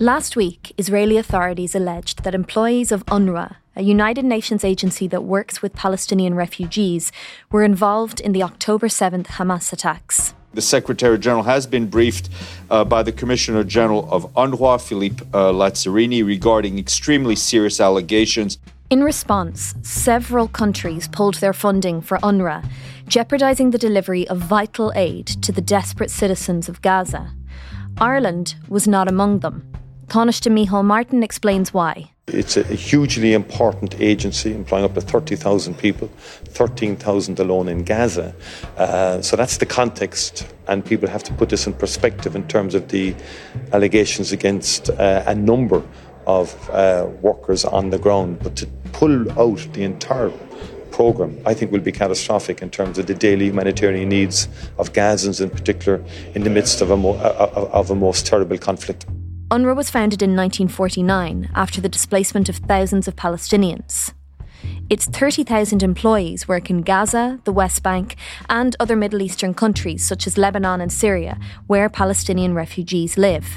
Last week, Israeli authorities alleged that employees of UNRWA, a United Nations agency that works with Palestinian refugees, were involved in the October 7th Hamas attacks. The Secretary General has been briefed uh, by the Commissioner General of UNRWA, Philippe uh, Lazzarini, regarding extremely serious allegations. In response, several countries pulled their funding for UNRWA, jeopardising the delivery of vital aid to the desperate citizens of Gaza. Ireland was not among them. Taoiseach Micheál Martin explains why. It's a hugely important agency employing up to 30,000 people, 13,000 alone in Gaza. Uh, so that's the context, and people have to put this in perspective in terms of the allegations against uh, a number of uh, workers on the ground. But to pull out the entire program, I think will be catastrophic in terms of the daily humanitarian needs of Gazans in particular in the midst of a, mo- of a most terrible conflict. UNRWA was founded in 1949 after the displacement of thousands of Palestinians. Its 30,000 employees work in Gaza, the West Bank, and other Middle Eastern countries such as Lebanon and Syria, where Palestinian refugees live.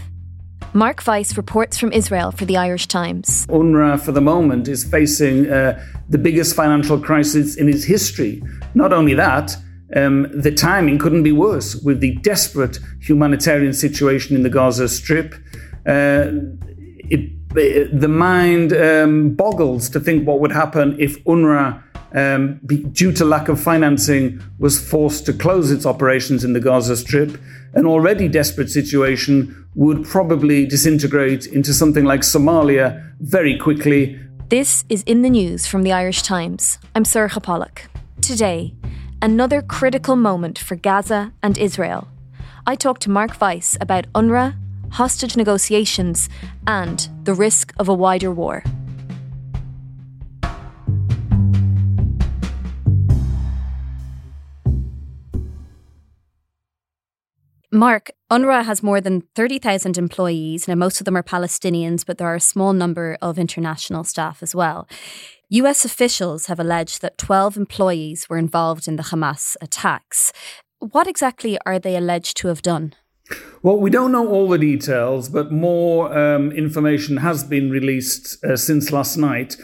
Mark Weiss reports from Israel for the Irish Times. UNRWA, for the moment, is facing uh, the biggest financial crisis in its history. Not only that, um, the timing couldn't be worse with the desperate humanitarian situation in the Gaza Strip it, it, the mind um, boggles to think what would happen if UNRWA, um, be, due to lack of financing, was forced to close its operations in the Gaza Strip. An already desperate situation would probably disintegrate into something like Somalia very quickly. This is in the news from the Irish Times. I'm Sorcha Pollak. Today, another critical moment for Gaza and Israel. I talked to Mark Weiss about UNRWA hostage negotiations, and the risk of a wider war. Mark, UNRWA has more than 30,000 employees. Now, most of them are Palestinians, but there are a small number of international staff as well. US officials have alleged that 12 employees were involved in the Hamas attacks. What exactly are they alleged to have done? Well, we don't know all the details, but more um, information has been released uh, since last night.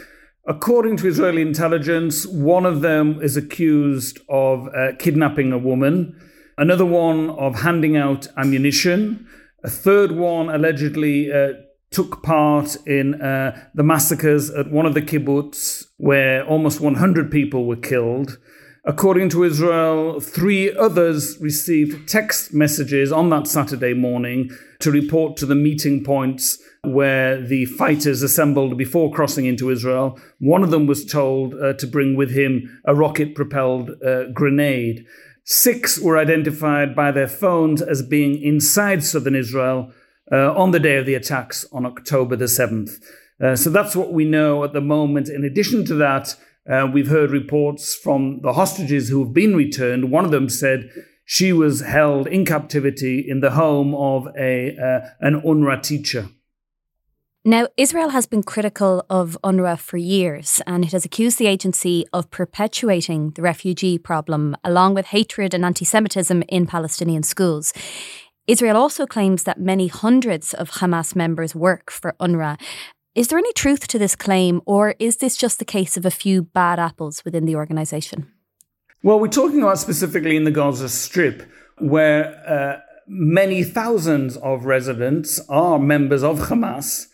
According to Israeli intelligence, one of them is accused of uh, kidnapping a woman, another one of handing out ammunition, a third one allegedly uh, took part in uh, the massacres at one of the kibbutz where almost 100 people were killed. According to Israel, three others received text messages on that Saturday morning to report to the meeting points where the fighters assembled before crossing into Israel. One of them was told uh, to bring with him a rocket propelled uh, grenade. Six were identified by their phones as being inside southern Israel uh, on the day of the attacks on October the 7th. Uh, so that's what we know at the moment. In addition to that, uh, we've heard reports from the hostages who have been returned. One of them said she was held in captivity in the home of a uh, an UNRWA teacher. Now, Israel has been critical of UNRWA for years, and it has accused the agency of perpetuating the refugee problem, along with hatred and anti Semitism in Palestinian schools. Israel also claims that many hundreds of Hamas members work for UNRWA. Is there any truth to this claim, or is this just the case of a few bad apples within the organisation? Well, we're talking about specifically in the Gaza Strip, where uh, many thousands of residents are members of Hamas,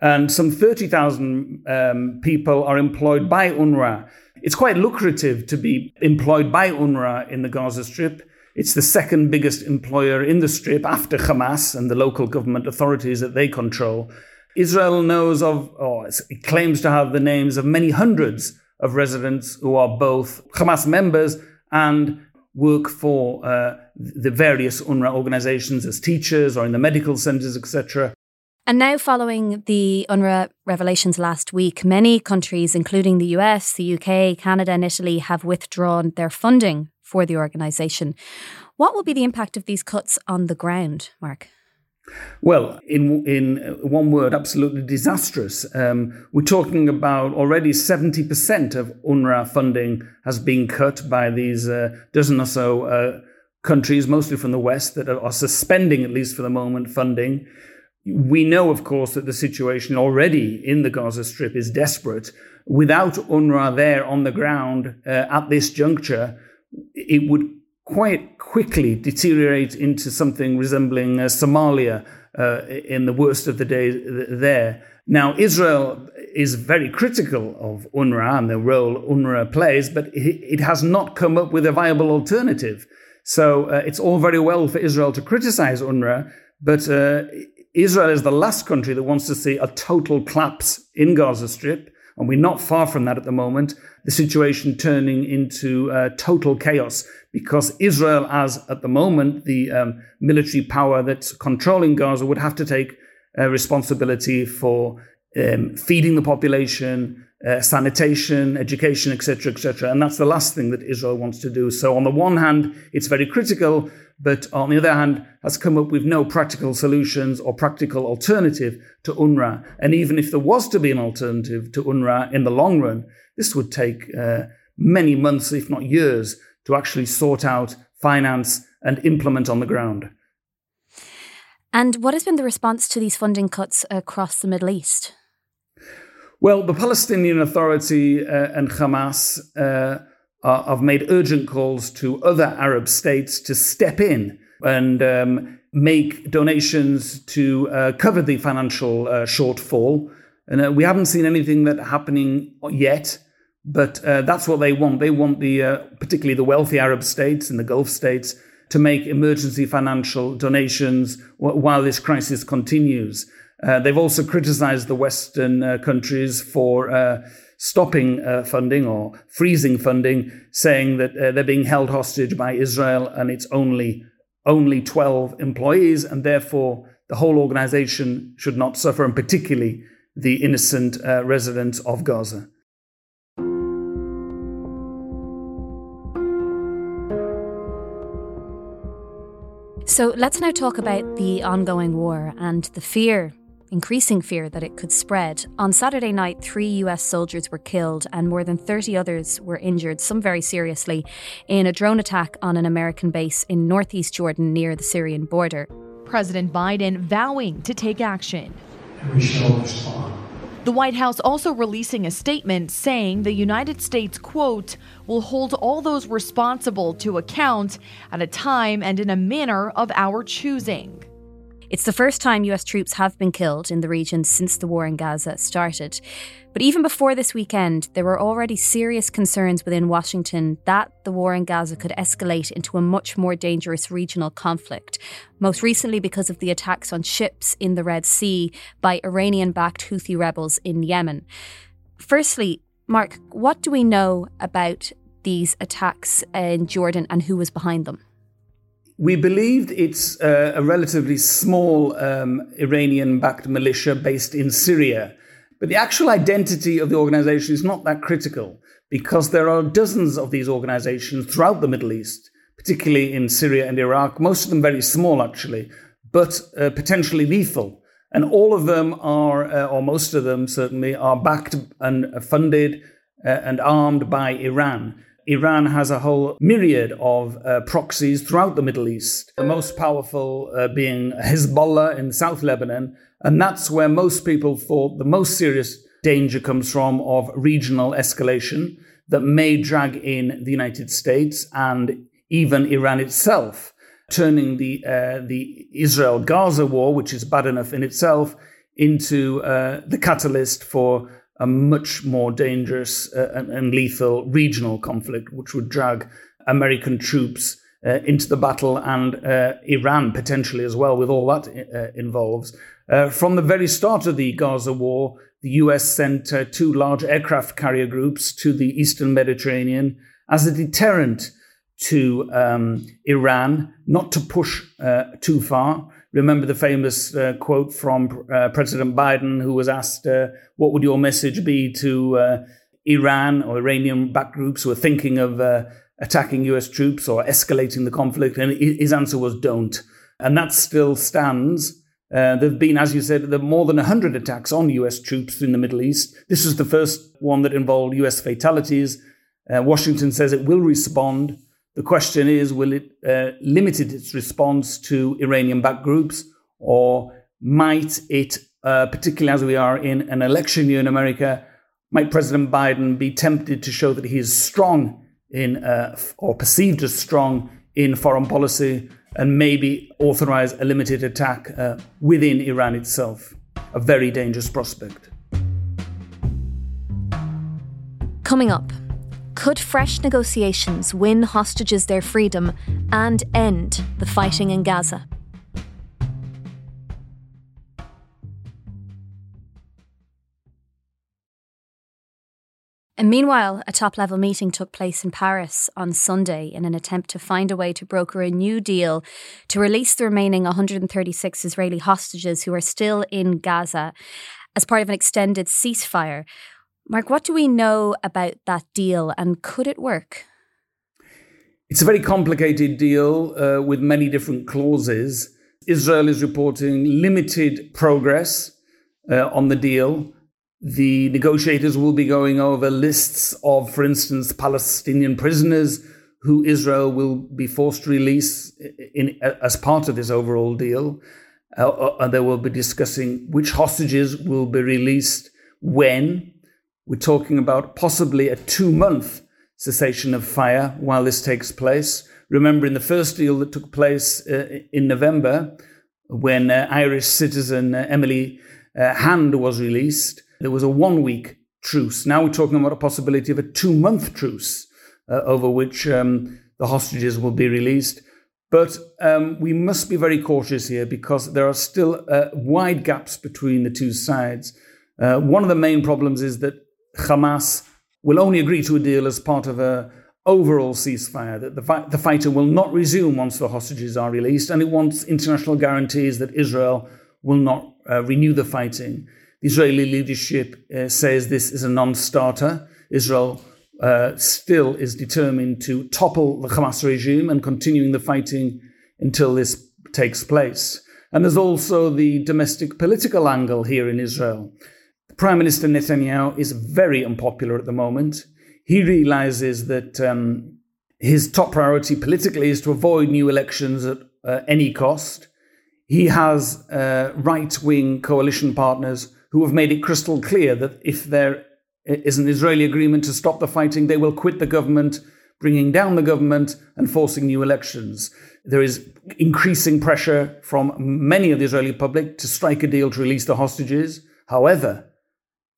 and some 30,000 um, people are employed by UNRWA. It's quite lucrative to be employed by UNRWA in the Gaza Strip. It's the second biggest employer in the Strip after Hamas and the local government authorities that they control. Israel knows of, or it claims to have the names of many hundreds of residents who are both Hamas members and work for uh, the various UNRWA organizations as teachers or in the medical centers, etc. And now, following the UNRWA revelations last week, many countries, including the US, the UK, Canada, and Italy, have withdrawn their funding for the organisation. What will be the impact of these cuts on the ground, Mark? Well, in in one word, absolutely disastrous. Um, we're talking about already seventy percent of UNRWA funding has been cut by these uh, dozen or so uh, countries, mostly from the West, that are, are, suspending, at least for the moment, funding. We know, of course, that the situation already in the Gaza Strip is desperate. Without UNRWA there on the ground uh, at this juncture, it would quite quickly deteriorate into something resembling uh, Somalia uh, in the worst of the days there. Now, Israel is very critical of UNRWA and the role UNRWA plays, but it has not come up with a viable alternative. So uh, it's all very well for Israel to criticize UNRWA, but uh, Israel is the last country that wants to see a total collapse in Gaza Strip, and we're not far from that at the moment. The situation turning into uh, total chaos because Israel, as at the moment the um, military power that's controlling Gaza, would have to take uh, responsibility for um, feeding the population, uh, sanitation, education, etc., etc. And that's the last thing that Israel wants to do. So, on the one hand, it's very critical, but on the other hand, has come up with no practical solutions or practical alternative to UNRWA. And even if there was to be an alternative to UNRWA in the long run, this would take uh, many months, if not years, to actually sort out, finance, and implement on the ground. And what has been the response to these funding cuts across the Middle East? Well, the Palestinian Authority uh, and Hamas uh, are, have made urgent calls to other Arab states to step in and um, make donations to uh, cover the financial uh, shortfall. And uh, we haven't seen anything that happening yet, but uh, that's what they want. They want the particularly the wealthy Arab states and the Gulf states to make emergency financial donations while this crisis continues. Uh, they've also criticized the Western uh, countries for uh, stopping funding or freezing funding, saying that they're being held hostage by Israel and it's only only 12 employees, and therefore the whole organization should not suffer, and particularly the innocent residents of Gaza. So let's now talk about the ongoing war and the fear increasing fear that it could spread. On Saturday night, three US soldiers were killed and more than 30 others were injured, some very seriously, in a drone attack on an American base in northeast Jordan near the Syrian border. President Biden vowing to take action. We shall respond. The White House also releasing a statement saying the United States, quote, will hold all those responsible to account at a time and in a manner of our choosing. It's the first time US troops have been killed in the region since the war in Gaza started. But even before this weekend, there were already serious concerns within Washington that the war in Gaza could escalate into a much more dangerous regional conflict, most recently because of the attacks on ships in the Red Sea by Iranian backed Houthi rebels in Yemen. Firstly, Mark, what do we know about these attacks in Jordan and who was behind them? We believed it's uh, a relatively small um, Iranian backed militia based in Syria. But the actual identity of the organization is not that critical because there are dozens of these organizations throughout the Middle East, particularly in Syria and Iraq, most of them very small actually, but uh, potentially lethal. And all of them are, uh, or most of them certainly, are backed and funded uh, and armed by Iran. Iran has a whole myriad of uh, proxies throughout the Middle East, the most powerful uh, being Hezbollah in South Lebanon. And that's where most people thought the most serious danger comes from of regional escalation that may drag in the United States and even Iran itself, turning the, uh, the Israel Gaza war, which is bad enough in itself, into uh, the catalyst for a much more dangerous uh, and, and, lethal regional conflict, which would drag American troops uh, into the battle and uh, Iran potentially as well, with all that uh, involves. Uh, from the very start of the Gaza war, the US sent uh, two large aircraft carrier groups to the eastern Mediterranean as a deterrent to um, Iran, not to push too far remember the famous uh, quote from uh, President Biden, who was asked, uh, What would your message be to uh, Iran or Iranian backed groups who are thinking of uh, attacking US troops or escalating the conflict? And his answer was, Don't. And that still stands. Uh, there have been, as you said, more than 100 attacks on US troops in the Middle East. This was the first one that involved US fatalities. Washington says it will respond. The question is will it uh, limit its response to Iranian backed groups or might it, uh, particularly as we are in an election year in America, might President Biden be tempted to show that he is strong in, uh, or perceived as strong in foreign policy, and maybe authorize a limited attack uh, within Iran itself? A very dangerous prospect. Coming up, could fresh negotiations win hostages their freedom and end the fighting in Gaza? And meanwhile, a top level meeting took place in Paris on Sunday in an attempt to find a way to broker a new deal to release the remaining 136 Israeli hostages who are still in Gaza as part of an extended ceasefire. Mark, what do we know about that deal and could it work? It's a very complicated deal uh, with many different clauses. Israel is reporting limited progress uh, on the deal. The negotiators will be going over lists of, for instance, Palestinian prisoners who Israel will be forced to release in, as part of this overall deal. Uh, uh, and they will be discussing which hostages will be released when. We're talking about possibly a two month cessation of fire while this takes place. Remember, in the first deal that took place uh, in November, when uh, Irish citizen uh, Emily uh, Hand was released, there was a one week truce. Now we're talking about a possibility of a two month truce uh, over which um, the hostages will be released. But um, we must be very cautious here because there are still uh, wide gaps between the two sides. One of the main problems is that Hamas will only agree to a deal as part of a overall ceasefire, that the, fi- the fighter will not resume once the hostages are released, and it wants international guarantees that Israel will not uh, renew the fighting. The Israeli leadership uh, says this is a non starter. Israel uh, still is determined to topple the Hamas regime and continuing the fighting until this takes place. And there's also the domestic political angle here in Israel. Prime Minister Netanyahu is very unpopular at the moment. He realizes that um, his top priority politically is to avoid new elections at uh, any cost. He has uh, right wing coalition partners who have made it crystal clear that if there is an Israeli agreement to stop the fighting, they will quit the government, bringing down the government and forcing new elections. There is increasing pressure from many of the Israeli public to strike a deal to release the hostages. However,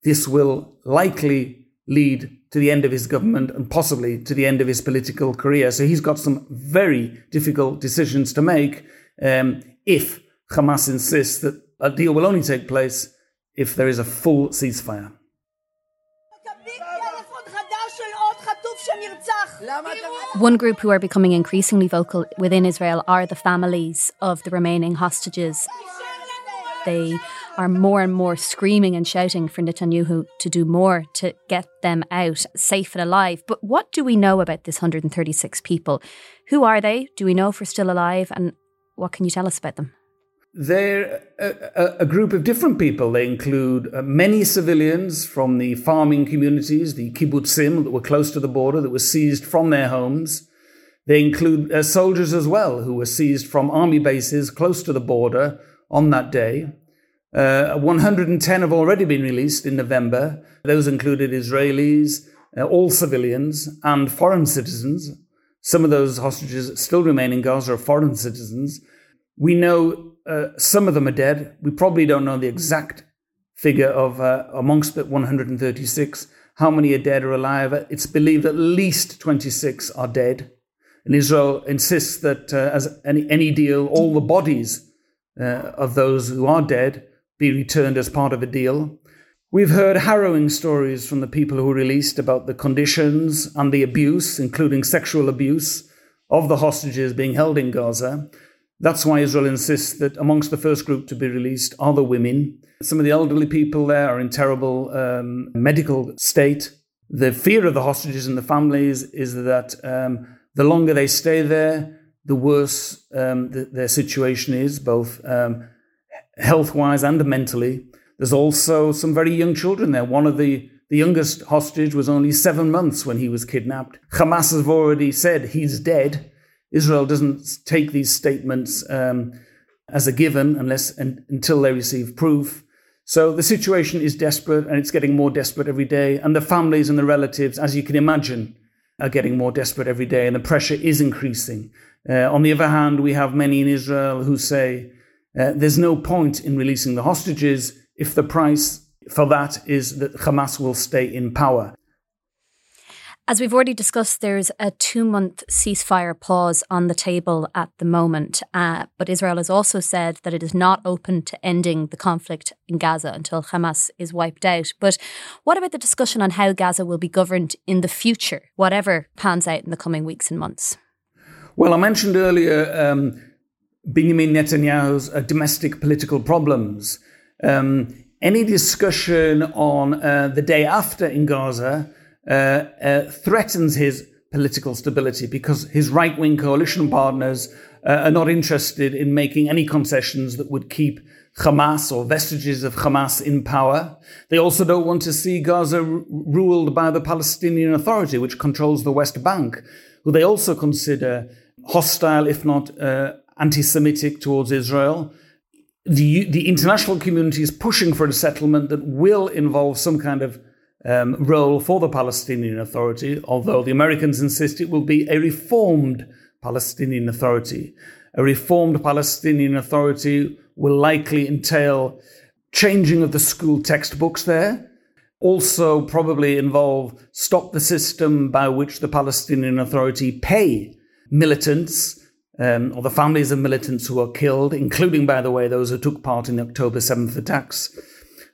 this will likely lead to the end of his government and possibly to the end of his political career. So he's got some very difficult decisions to make um, if Hamas insists that a deal will only take place if there is a full ceasefire. One group who are becoming increasingly vocal within Israel are the families of the remaining hostages. They are more and more screaming and shouting for Netanyahu to do more to get them out safe and alive. But what do we know about this 136 people? Who are they? Do we know if we're still alive? And what can you tell us about them? They're a, a, group of different people. They include uh, many civilians from the farming communities, the kibbutzim that were close to the border, that were seized from their homes. They include uh, soldiers as well, who were seized from army bases close to the border on that day. Uh, 110 have already been released in November. Those included Israelis, uh, all civilians, and foreign citizens. Some of those hostages still remain in Gaza are foreign citizens. We know uh, some of them are dead. We probably don't know the exact figure of uh, amongst the 136 how many are dead or alive. It's believed at least 26 are dead. And Israel insists that uh, as any, any deal, all the bodies uh, of those who are dead be returned as part of a deal. We've heard harrowing stories from the people who released about the conditions and the abuse, including sexual abuse, of the hostages being held in Gaza. That's why Israel insists that amongst the first group to be released are the women. Some of the elderly people there are in terrible um, medical state. The fear of the hostages and the families is that um, the longer they stay there, the worse um, the, their situation is, both um, health wise and mentally. There's also some very young children there. One of the the youngest hostage was only seven months when he was kidnapped. Hamas has already said he's dead, Israel doesn't take these statements um, as a given unless and, until they receive proof. So the situation is desperate and it's getting more desperate every day. And the families and the relatives, as you can imagine, are getting more desperate every day and the pressure is increasing. Uh, on the other hand, we have many in Israel who say uh, there's no point in releasing the hostages if the price for that is that Hamas will stay in power. As we've already discussed, there's a two month ceasefire pause on the table at the moment. Uh, but Israel has also said that it is not open to ending the conflict in Gaza until Hamas is wiped out. But what about the discussion on how Gaza will be governed in the future, whatever pans out in the coming weeks and months? Well, I mentioned earlier um, Benjamin Netanyahu's uh, domestic political problems. Um, any discussion on uh, the day after in Gaza uh, uh, threatens his political stability because his right wing coalition partners uh, are not interested in making any concessions that would keep Hamas or vestiges of Hamas in power. They also don't want to see Gaza r- ruled by the Palestinian Authority, which controls the West Bank, who they also consider hostile, if not uh, anti Semitic, towards Israel. The, the international community is pushing for a settlement that will involve some kind of um, role for the Palestinian Authority, although the Americans insist it will be a reformed Palestinian Authority. A reformed Palestinian Authority will likely entail changing of the school textbooks there, also probably involve stop the system by which the Palestinian Authority pay militants um, or the families of militants who were killed, including, by the way, those who took part in the October 7th attacks.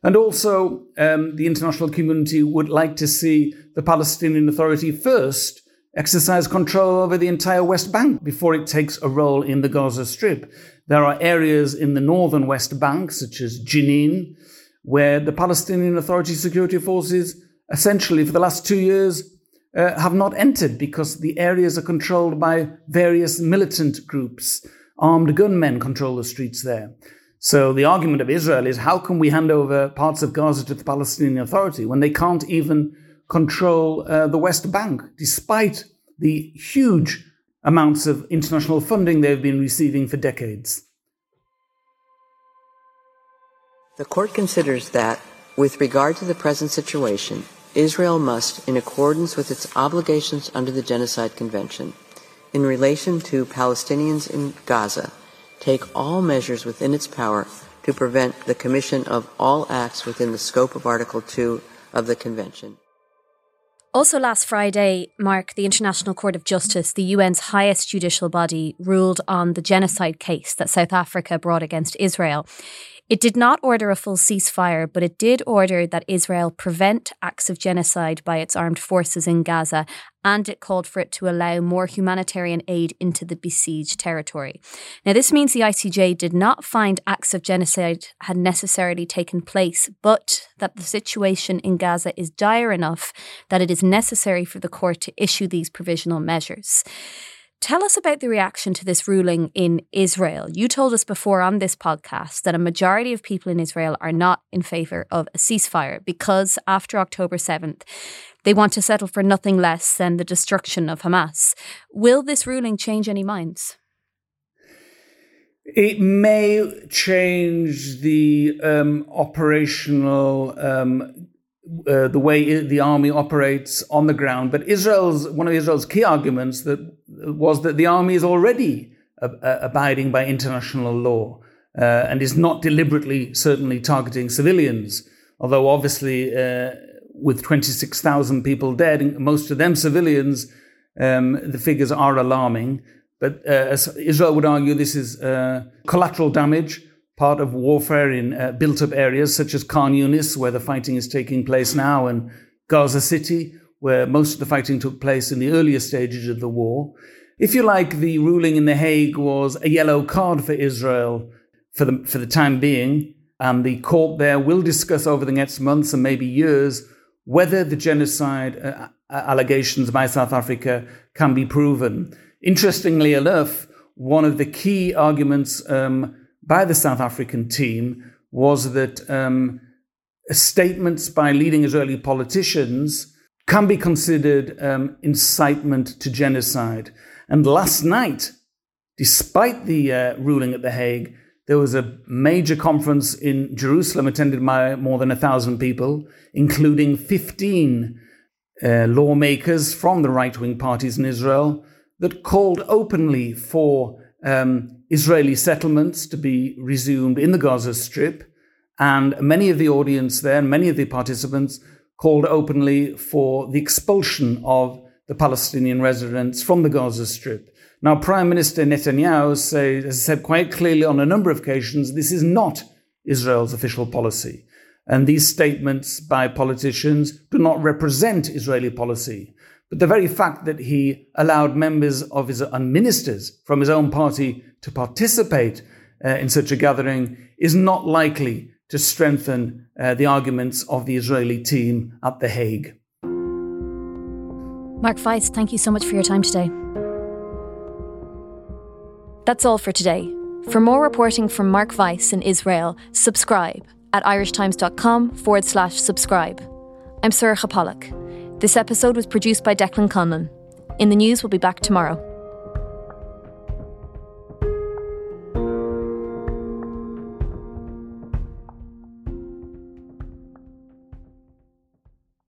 And also, um, the international community would like to see the Palestinian Authority first exercise control over the entire West Bank before it takes a role in the Gaza Strip. There are areas in the northern West Bank, such as Jenin, where the Palestinian Authority security forces essentially for the last two years uh, have not entered because the areas are controlled by various militant groups. Armed gunmen control the streets there. So the argument of Israel is how can we hand over parts of Gaza to the Palestinian Authority when they can't even control uh, the West Bank, despite the huge amounts of international funding they've been receiving for decades? The court considers that, with regard to the present situation, Israel must, in accordance with its obligations under the Genocide Convention, in relation to Palestinians in Gaza, take all measures within its power to prevent the commission of all acts within the scope of Article 2 of the Convention. Also, last Friday, Mark, the International Court of Justice, the UN's highest judicial body, ruled on the genocide case that South Africa brought against Israel. It did not order a full ceasefire, but it did order that Israel prevent acts of genocide by its armed forces in Gaza, and it called for it to allow more humanitarian aid into the besieged territory. Now, this means the ICJ did not find acts of genocide had necessarily taken place, but that the situation in Gaza is dire enough that it is necessary for the court to issue these provisional measures. Tell us about the reaction to this ruling in Israel. You told us before on this podcast that a majority of people in Israel are not in favour of a ceasefire because after October 7th, they want to settle for nothing less than the destruction of Hamas. Will this ruling change any minds? It may change the um, operational um, uh, the way the army operates on the ground. But Israel's one of Israel's key arguments that was that the army is already uh, uh, abiding by international law uh, and is not deliberately, certainly targeting civilians. Although obviously, uh, with 26,000 people dead, most of them civilians, um, the figures are alarming. But as Israel would argue, this is collateral damage part of warfare in uh, built up areas such as Khan Yunis, where the fighting is taking place now, and Gaza City, where most of the fighting took place in the earlier stages of the war. If you like, the ruling in The Hague was a yellow card for Israel for the, for the time being, and the court there will discuss over the next months and maybe years whether the genocide uh, allegations by South Africa can be proven. Interestingly enough, one of the key arguments um, by the South African team was that um, statements by leading Israeli politicians can be considered um, incitement to genocide. And last night, despite the uh, ruling at The Hague, there was a major conference in Jerusalem attended by more than a thousand people, including 15 uh, lawmakers from the right wing parties in Israel that called openly for um, Israeli settlements to be resumed in the Gaza Strip. And many of the audience there, many of the participants, called openly for the expulsion of the Palestinian residents from the Gaza Strip. Now, Prime Minister Netanyahu say, has said quite clearly on a number of occasions this is not Israel's official policy. And these statements by politicians do not represent Israeli policy. But the very fact that he allowed members of his and ministers from his own party to participate uh, in such a gathering is not likely to strengthen uh, the arguments of the Israeli team at The Hague. Mark Weiss, thank you so much for your time today. That's all for today. For more reporting from Mark Weiss in Israel, subscribe at irishtimes.com forward slash subscribe. I'm Sorcha Pollak. This episode was produced by Declan Conlon. In the news, we'll be back tomorrow.